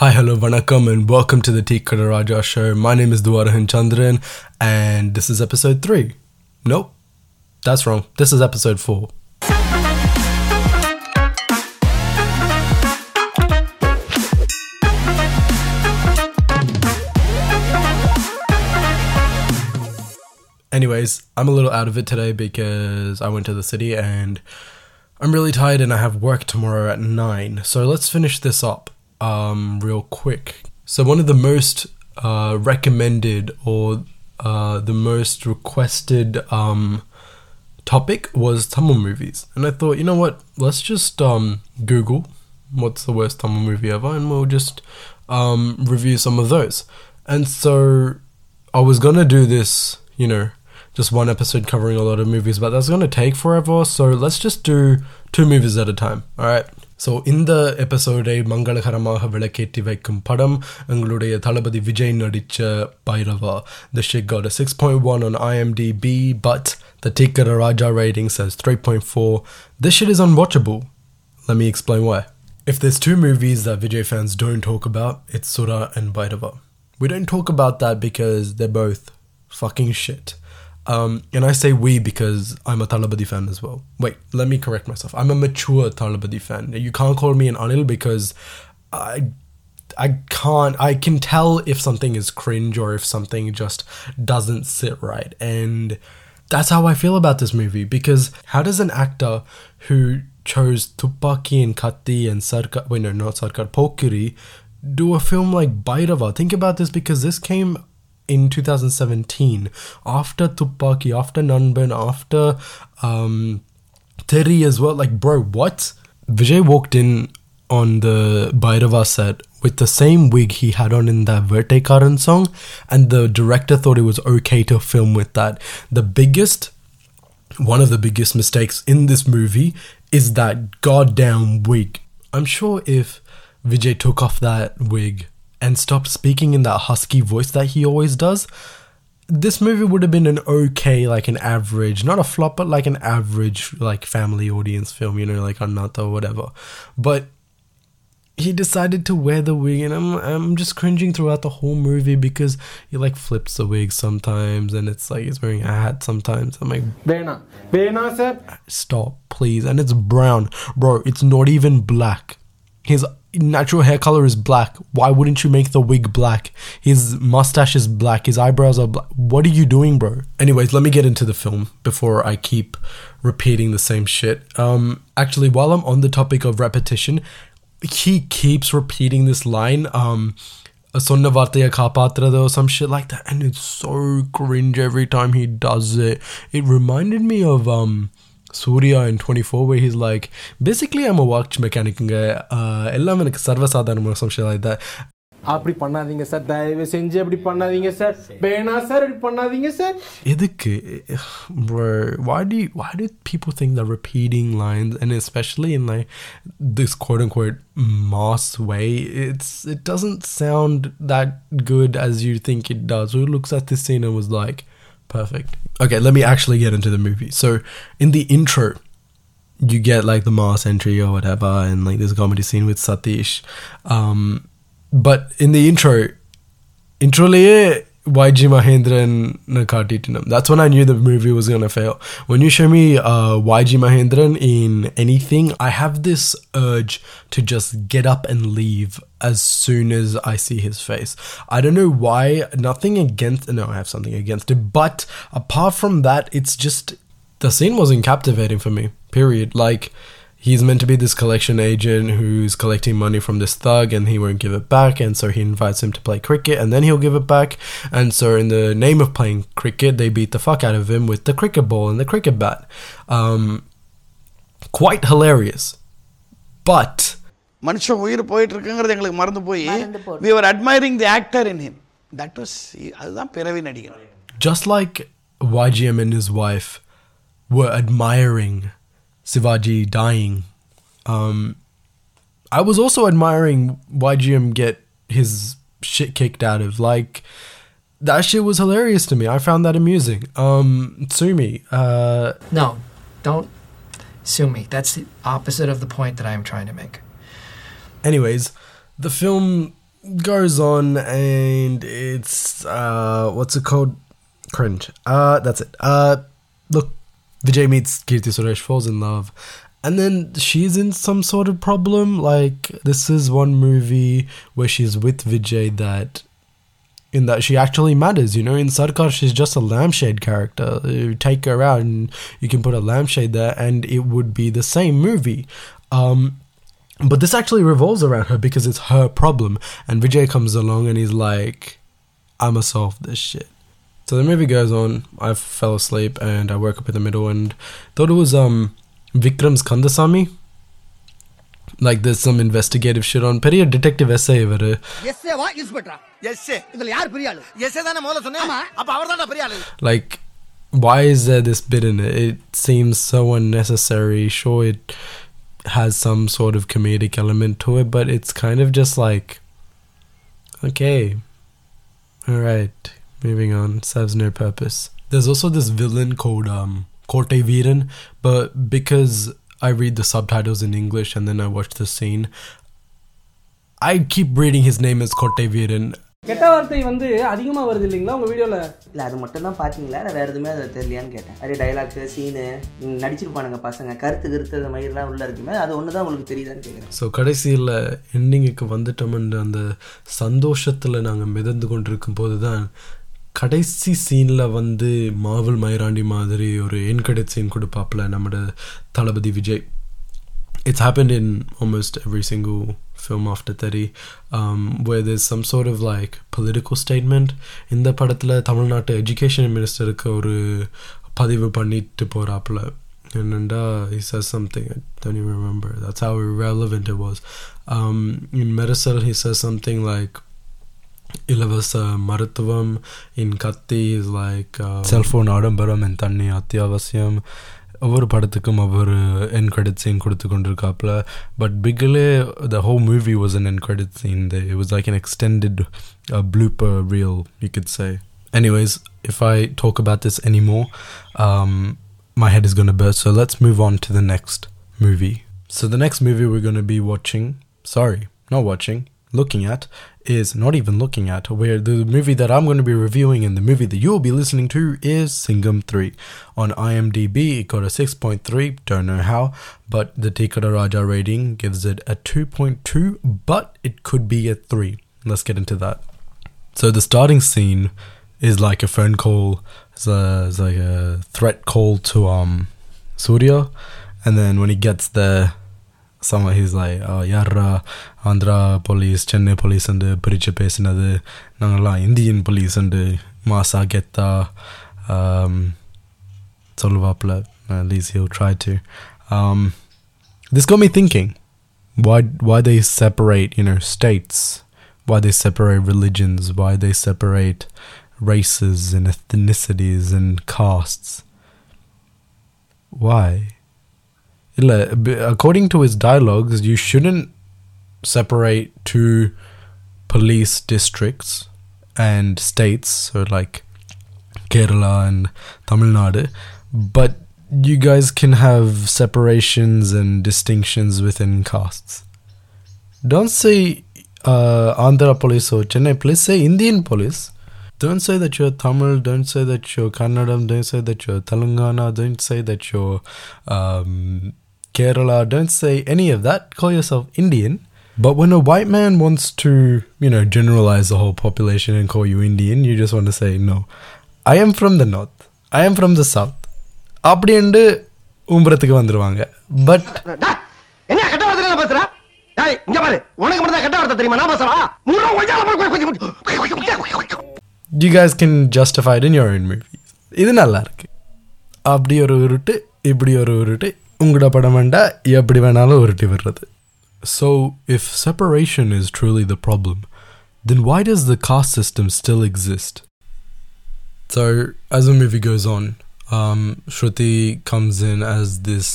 Hi, hello, vanakkam, and welcome to the Tikara Raja show. My name is Duarahan Chandran, and this is episode 3. Nope, that's wrong. This is episode 4. Anyways, I'm a little out of it today because I went to the city and I'm really tired and I have work tomorrow at 9. So let's finish this up um, real quick. So, one of the most uh, recommended or uh, the most requested um, topic was Tamil movies. And I thought, you know what? Let's just um, Google what's the worst Tamil movie ever and we'll just um, review some of those. And so I was gonna do this, you know, just one episode covering a lot of movies, but that's gonna take forever. So let's just do two movies at a time. All right. So இந்த எபிசோடை மங்களகரமாக விளக்கேற்றி வைக்கும் படம் எங்களுடைய தளபதி விஜய் நடித்த Bairavaa the chic got a 6.1 on IMDb, but the Tikara Raja rating says 3.4. This shit is unwatchable. Let me explain why. If there's two movies that Vijay fans don't talk about, it's Sura and Bhairava. We don't talk about that because they're both fucking shit. Um, and I say we because I'm a Talabadi fan as well. Wait, let me correct myself. I'm a mature Talabadi fan. You can't call me an Anil because I I can't I can tell if something is cringe or if something just doesn't sit right. And that's how I feel about this movie because how does an actor who chose Tupaki and Kati and Sarkar wait no not Sarkar Pokiri do a film like Bhairava? Think about this because this came in 2017 after Tupaki, after Nanban, after um, Theri as well. Like, bro, what? Vijay walked in on the Bhairava set with the same wig he had on in that Vettaikaaran song, and the director thought it was okay to film with that. The biggest, one of the biggest mistakes in this movie is that goddamn wig. I'm sure if Vijay took off that wig and stopped speaking in that husky voice that he always does, this movie would have been an okay, like an average, not a flop, but like an average, like family audience film, you know, like Anata or whatever. But he decided to wear the wig, and I'm I'm just cringing throughout the whole movie because he like flips the wig sometimes, and it's like he's wearing a hat sometimes. I'm like, Verna, Verna, sir, stop, please. And it's brown, bro. It's not even black. His natural hair color is black. Why wouldn't you make the wig black? His mustache is black. His eyebrows are black. What are you doing, bro? Anyways, let me get into the film before I keep repeating the same shit. Um, actually, while I'm on the topic of repetition, he keeps repeating this line. Um, Sonna Vartaya Kapatrada or some shit like that, and it's so cringe every time he does it. It reminded me of um Surya in 24 where he's like basically I'm a watch mechanic uh எல்லாம் எனக்கு சர்வசாதாரணம் or some shit like that அப்படி பண்ணாதீங்க sir தயவு செஞ்சு அப்படி பண்ணாதீங்க sir வேணா sir அப்படி பண்ணாதீங்க சார் எதுக்கு bro why do you, why do people think that repeating lines and especially in like this quote unquote mass way it's it doesn't sound that good as you think it does who looks at this perfect. Okay let me actually get into the movie. So in the intro you get like the mass entry or whatever and like this comedy scene with satish. Um but in the intro introலயே YG Mahendran Nakatitinam. That's when I knew the movie was gonna fail. When you show me uh, YG Mahendran in anything, I have this urge to just get up and leave as soon as I see his face. I don't know why. Nothing against. No, I have something against it. But apart from that, it's just the scene wasn't captivating for me. Period. Like he's meant to be this collection agent who's collecting money from this thug and he won't give it back and so he invites him to play cricket and then he'll give it back and so in the name of playing cricket they beat the fuck out of him with the cricket ball and the cricket bat um, quite hilarious but மனுஷன் உயிர் போயிட்டு இருக்குங்கிறது எங்களுக்கு மறந்து போய் மறந்து போச்சு. we were admiring the actor in him that was அதுதான் பிறவி நடிகர் just like YGM and his wife were admiring Sivaji dying, um, I was also admiring YGM get his shit kicked out of. Like, that shit was hilarious to me. I found that amusing. Um, Sumi, uh, No, don't sue me. That's the opposite of the point that I am trying to make. anyways, the film goes on and it's uh what's it called? Cringe. Uh that's it. Uh look, Vijay meets Keerthy Suresh, falls in love, and then she's in some sort of problem. Like this is one movie where she's with Vijay that in that she actually matters, you know. In Sarkar, she's just a lampshade character. You take her out and you can put a lampshade there, and it would be the same movie. Um, but this actually revolves around her because it's her problem. And Vijay comes along and he's like, I'ma solve this shit. So the movie goes on. I fell asleep and I woke up in the middle and thought it was um Vikram's Kandasamy. Like there's some investigative shit on. பெரிய detective essay இவரு S A வா இன்ஸ்பெக்டரா S இதுல யார் பெரிய ஆளு S தானே முதல்ல சொன்னேன் அப்ப அவர் பெரிய ஆளு like why is there this bit in it it seems so unnecessary sure it has some sort of comedic element to it but it's kind of just like okay all right moving on serves no purpose there's also this villain called um Korte Viren but because I read the subtitles in English and then I watch the scene I keep reading his name as Korte Viren கெட்ட வார்த்தை வந்து அதிகமா வருது இல்லைங்களா உங்க வீடியோல இல்லை அது மட்டும் தான் பார்த்தீங்களா இல்லை வேறு எதுவுமே அது தெரியலையான்னு கேட்டேன் நிறைய டைலாக்ஸு சீனு நடிச்சிருப்பானுங்க பசங்க கருத்து கருத்து அந்த மாதிரிலாம் உள்ள இருக்குமே அது ஒன்று தான் உங்களுக்கு தெரியுதான்னு கேட்குறேன் ஸோ கடைசியில் எண்டிங்குக்கு வந்துட்டோம்ன்ற அந்த சந்தோஷத்தில் நாங்கள் மிதந்து கொண்டிருக்கும் போது தான் கடைசி சீனில் வந்து மாவல் மயிராண்டி மாதிரி ஒரு என் சீன் கொடுப்பாப்புல நம்மட தளபதி Vijay. It's happened in almost every single film after that, um, where there's some sort of like political statement. இந்த படத்தில் தமிழ்நாட்டு எஜுகேஷன் மினிஸ்டருக்கு ஒரு பதிவு பண்ணிட்டு போகிறாப்புல என்னண்டா he says something I don't even remember. That's how irrelevant it was. Um, in Mersal he says something like இலவச மருத்துவம் இன் கத்தி இஸ் லைக் செல்ஃபோன் ஆடம்பரம் என் தண்ணி அத்தியாவசியம் ஒவ்வொரு படத்துக்கும் ஒவ்வொரு என் கிரெடிட் சீன் கொடுத்து கொண்டிருக்காப்புல பட் பிகிலே the whole movie was an end credit scene it was like an extended blooper reel you could say anyways if i talk about this anymore um, my head is going to burst so let's move on to the next movie so the next movie we're going to be watching sorry not watching looking at is not even looking at where the movie that I'm going to be reviewing and the movie that you'll be listening to is Singham 3 on IMDb it got a 6.3 don't know how but the Tikara Raja rating gives it a 2.2 but it could be a 3 let's get into that. So the starting scene is like a phone call it's, a, it's like a threat call to um Surya and then when he gets there someone he's like oh யாரா Andhra police Chennai police வந்து பிரித்து பேசினது நாங்கள்லாம் Indian police வந்து மாசா கெத்தா சொல்லுவாப்புல at least he'll try to um, this got me thinking why why they separate you know states why they separate religions why they separate races and ethnicities and castes why இல்ல, b- according to his dialogues, you shouldn't separate two police districts and states, so like Kerala and Tamil Nadu, but you guys can have separations and distinctions within castes. Don't say uh, Andhra police or Chennai police, say Indian police. Don't say that you're Tamil, don't say that you're Kannadam, don't say that you're Telangana, don't say that you're um, Kerala, don't say any of that. Call yourself Indian. But when a white man wants to, you know, generalize the whole population and call you Indian, you just want to say, no, I am from the north, I am from the south. அப்படின்ட்டு உம்பரத்துக்கு வந்துருவாங்க but என்ன கெட்ட வார்த்தை பேசுற டேய் இங்க பாரு உனக்கு மட்டும் தான் கெட்ட வார்த்தை தெரியுமா நான் பேசுறா மூணு கொஞ்சம் you guys can justify it in your own movie இது நல்லா இருக்கு அப்படி ஒரு உருட்டு இப்படி ஒரு உருட்டு உங்களோட படம் வேண்டா எப்படி வேணாலும் உருட்டி விடுறது so if separation is truly the problem then why does the caste system still exist so as the movie goes on um shruti comes in as this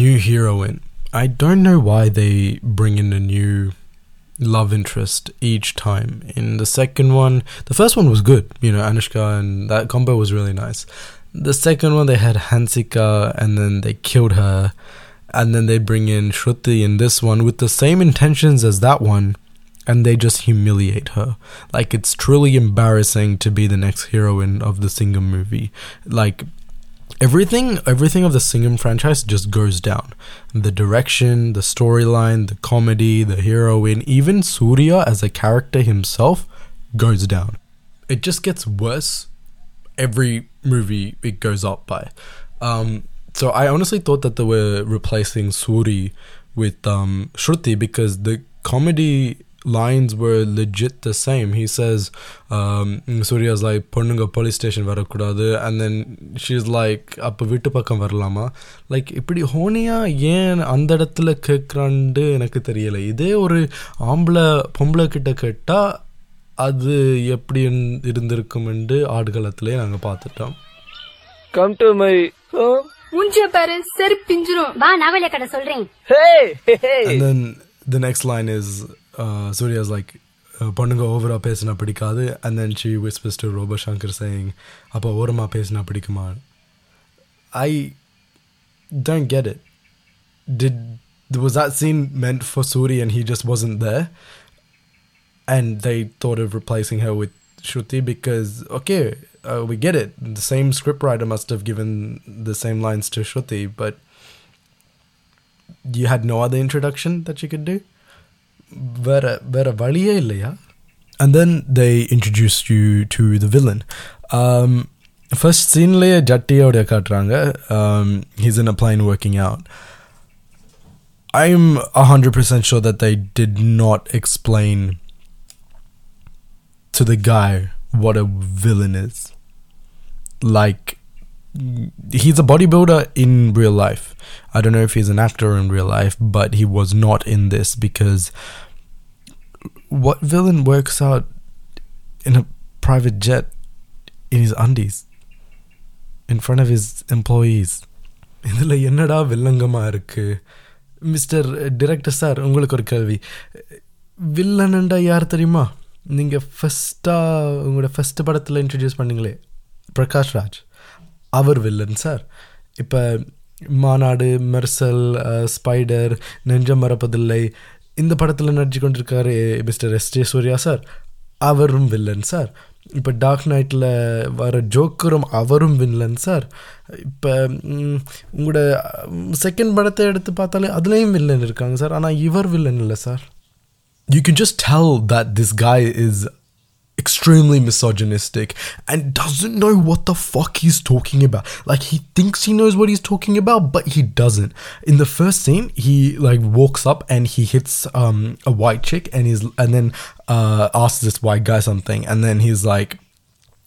new heroine i don't know why they bring in a new love interest each time. In the second one, the first one was good, you know, Anushka and that combo was really nice. The second one, they had Hansika and then they killed her, and then they bring in Shruti in this one with the same intentions as that one, and they just humiliate her. Like it's truly embarrassing to be the next heroine of the Singham movie. Like everything everything of the Singham franchise just goes down. The direction, the storyline, the comedy, the heroine, even Surya as a character himself goes down. It just gets worse every movie it goes up by. Um, so I honestly thought that they were replacing Suri with um, Shruti because the comedy lines were legit the same. He says, um, Surya's like, பொண்ணுங்க police station வரக்கூடாது and then she's like, அப்போ வீட்டு பக்கம் வரலாமா like இப்படி ஹோனியா ஏன் அந்த இடத்துல கேட்குறான்ட்டு எனக்கு தெரியல இதே ஒரு ஆம்பளை பொம்பளை கிட்ட கேட்டால் அது எப்படி இருந்- இருந்திருக்குமென்று ஆடுகளத்திலே நாங்கள் பார்த்துட்டோம் கம் டு மை மூஞ்சிய பாரு செரு பிஞ்சிரும் வா நவல கடை சொல்றேன் And then the next line is uh, Surya's like, uh, பொண்ணுங்க ஓவரா பேசினா பிடிக்காது and then she whispers to Robo Shankar saying அப்போ ஓரமா பேசினா பிடிக்குமா I don't get it. Did was that scene meant for Suri and he just wasn't there? And they thought of replacing her with Shruti because okay, uh, we get it. The same scriptwriter must have given the same lines to Shruti, but you had no other introduction that you could do? வேற வேற வழியே இல்லையா and then they introduce you to the villain um, first சீன்லேயே ஜட்டியோட காட்டுறாங்க um, he's in a plane working out I'm 100% sure that they did not explain to the guy what a villain is like he's a bodybuilder in real life. I don't know if he's an actor in real life, but he was not in this because what villain works out in a private jet in his undies in front of his employees? இதில் என்னடா வில்லங்கமா இருக்கு mister director sir உங்களுக்கு ஒரு கேள்வி வில்லனண்டா யார் தெரியுமா நீங்கள் ஃபஸ்ட்டாக உங்களோட ஃபஸ்ட்டு படத்தில் இன்ட்ரடியூஸ் பண்ணீங்களே பிரகாஷ் ராஜ். அவர் வில்லன் சார் இப்போ மாநாடு மெர்சல் ஸ்பைடர் நெஞ்சம் மறப்பதில்லை இந்த படத்தில் நடிச்சு கொண்டிருக்காரு mister S J Suryah sir அவரும் வில்லன் சார் இப்போ டார்க் நைட்டில் வர ஜோக்கரும் அவரும் வில்லன் சார் இப்போ உங்களோட செகண்ட் படத்தை எடுத்து பார்த்தாலே அதுலேயும் வில்லன் இருக்காங்க சார் ஆனால் இவர் வில்லன் இல்லை sir you can just tell that this guy is extremely misogynistic and doesn't know what the fuck he's talking about. Like he thinks he knows what he's talking about, but he doesn't. In the first scene, he like walks up and he hits um a white chick and he's and then uh asks this white guy something and then he's like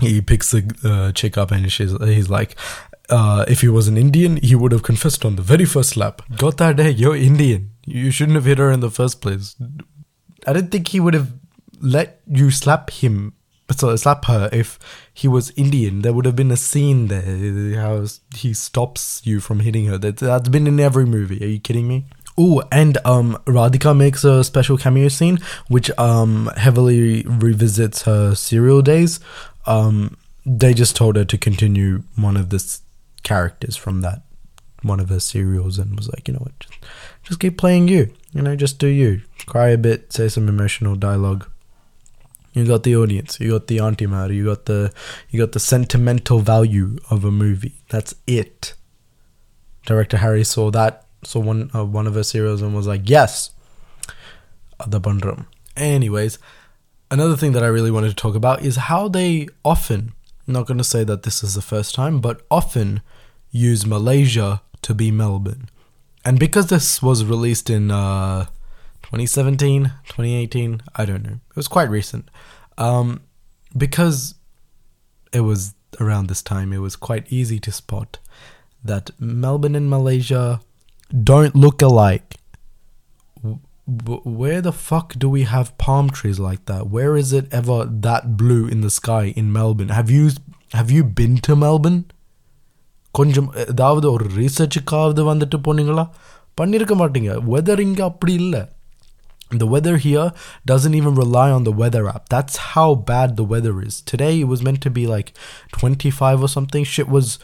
he picks the uh, chick up and she's he's like uh, if he was an Indian, he would have confessed on the very first slap. Got that? Hey, you're Indian. You shouldn't have hit her in the first place. I don't think he would have let you slap him, so slap her if he was Indian. There would have been a scene there how he stops you from hitting her. That, that's been in every movie. Are you kidding me? Oh, and um, Radhika makes a special cameo scene, which um heavily revisits her serial days. Um, they just told her to continue one of the characters from that one of her serials and was like, you know what, just, just keep playing you. You know, just do you. Cry a bit, say some emotional dialogue. You got the audience, you got the antimatter, you got the you got the sentimental value of a movie. That's it. Director Hari saw that, saw one uh, one of her serials and was like, yes, the Bandram. Anyways, another thing that I really wanted to talk about is how they often, not going to say that this is the first time, but often use Malaysia to be Melbourne. And because this was released in uh, 2017, 2018, I don't know. It was quite recent. Um, because it was around this time, it was quite easy to spot that Melbourne and Malaysia don't look alike. W- where the fuck do we have palm trees like that? Where is it ever that blue in the sky in Melbourne? Have you have you been to Melbourne? கொஞ்சம் ஏதாவது ஒரு ரீசர்ச்சுக்காவது வந்துட்டு போனீங்களா பண்ணியிருக்க மாட்டீங்க weather இங்கே அப்படி இல்லை the weather here doesn't even rely on the weather app. That's how bad the weather is. Today it was meant to be like 25 or something. Shit was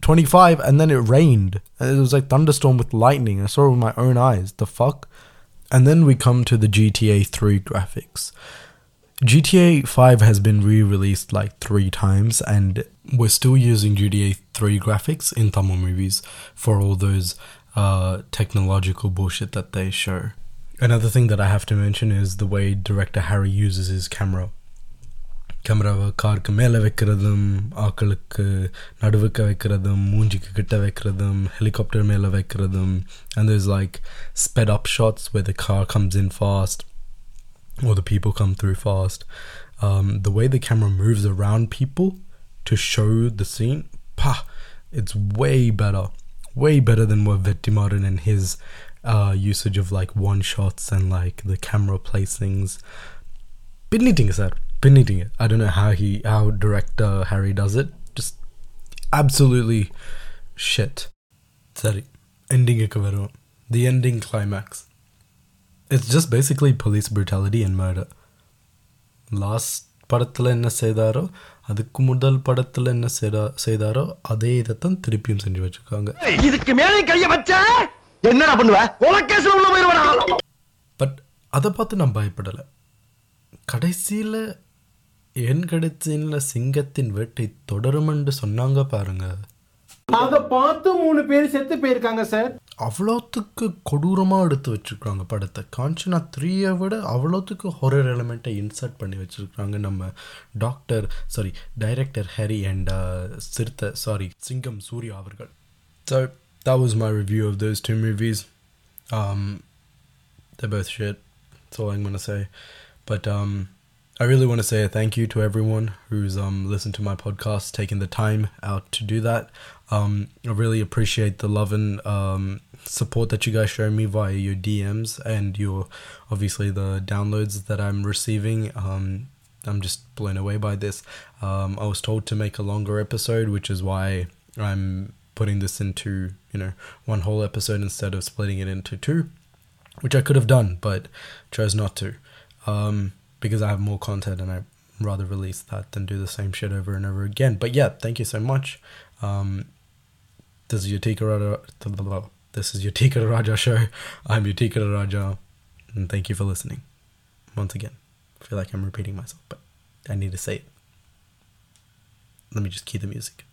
25 and then it rained. And It was like thunderstorm with lightning. I saw it with my own eyes. The fuck? And then we come to the GTA 3 graphics. GTA 5 has been re released like three times, and we're still using GTA 3 graphics in Tamil movies for all those uh, technological bullshit that they show. Another thing that I have to mention is the way director Hari uses his camera. கேமராவை காருக்கு மேலே வைக்கிறதும் ஆக்களுக்கு நடுவுக்கு வைக்கிறதும் மூஞ்சிக்கு கிட்ட வைக்கிறதும் helicopter மேலே வைக்கிறதும் and is like sped up shots where the car comes in fast or the people come through fast um, the way the camera moves around people to show the scene, pa, it's way better, way better than what Vetrimaaran and his uh, usage of like one shots and like the camera placings. Been needing it, sir. Been needing it. I don't know how he, how director Hari does it. Just absolutely shit. Sorry, ending it, the ending climax. It's just basically police brutality and murder. Last படத்தில் என்ன செய்தாரோ அதுக்கு முதல் படத்தில் என்ன செய்தா செய்தாரோ அதே இதைத்தான் திருப்பியும் செஞ்சு வச்சுருக்காங்க. இதுக்கு மேலே கைய வச்ச? என்னடா பண்ணுவ? உலகேஸ்ல உள்ள போயிருவா பட் அதை பார்த்து நான் பயப்படலை. கடைசியில் என் கடைசியில் சிங்கத்தின் வேட்டை தொடருமென்று சொன்னாங்க பாருங்க. அதை பார்த்து மூணு பேர் செத்து போயிருக்காங்க சார் அவ்வளோத்துக்கு கொடூரமாக எடுத்து வச்சிருக்காங்க படத்தை காஞ்சனா த்ரீயை விட அவ்வளோத்துக்கு ஹொரர் எலிமெண்ட்டை இன்சர்ட் பண்ணி வச்சிருக்காங்க நம்ம doctor sorry director Hari and Siruthai sorry Singam Suriya அவர்கள் so that was my review of those two movies. Um, they're both shit. That's all I'm gonna say. But um, I really want to say a thank you to everyone who's um listened to my podcast, taking the time out to do that. Um, I really appreciate the love and um, support that you guys show me via your DMs and your obviously the downloads that I'm receiving. Um, I'm just blown away by this. Um, I was told to make a longer episode, which is why I'm putting this into you know one whole episode instead of splitting it into two, which I could have done, but chose not to. Um, because I have more content and I'd rather release that than do the same shit over and over again. But yeah, thank you so much. Um, this is your Tika Raja. This is your Tika Raja show. I'm your Tika Raja, and thank you for listening. Once again, I feel like I'm repeating myself, but I need to say it. Let me just key the music.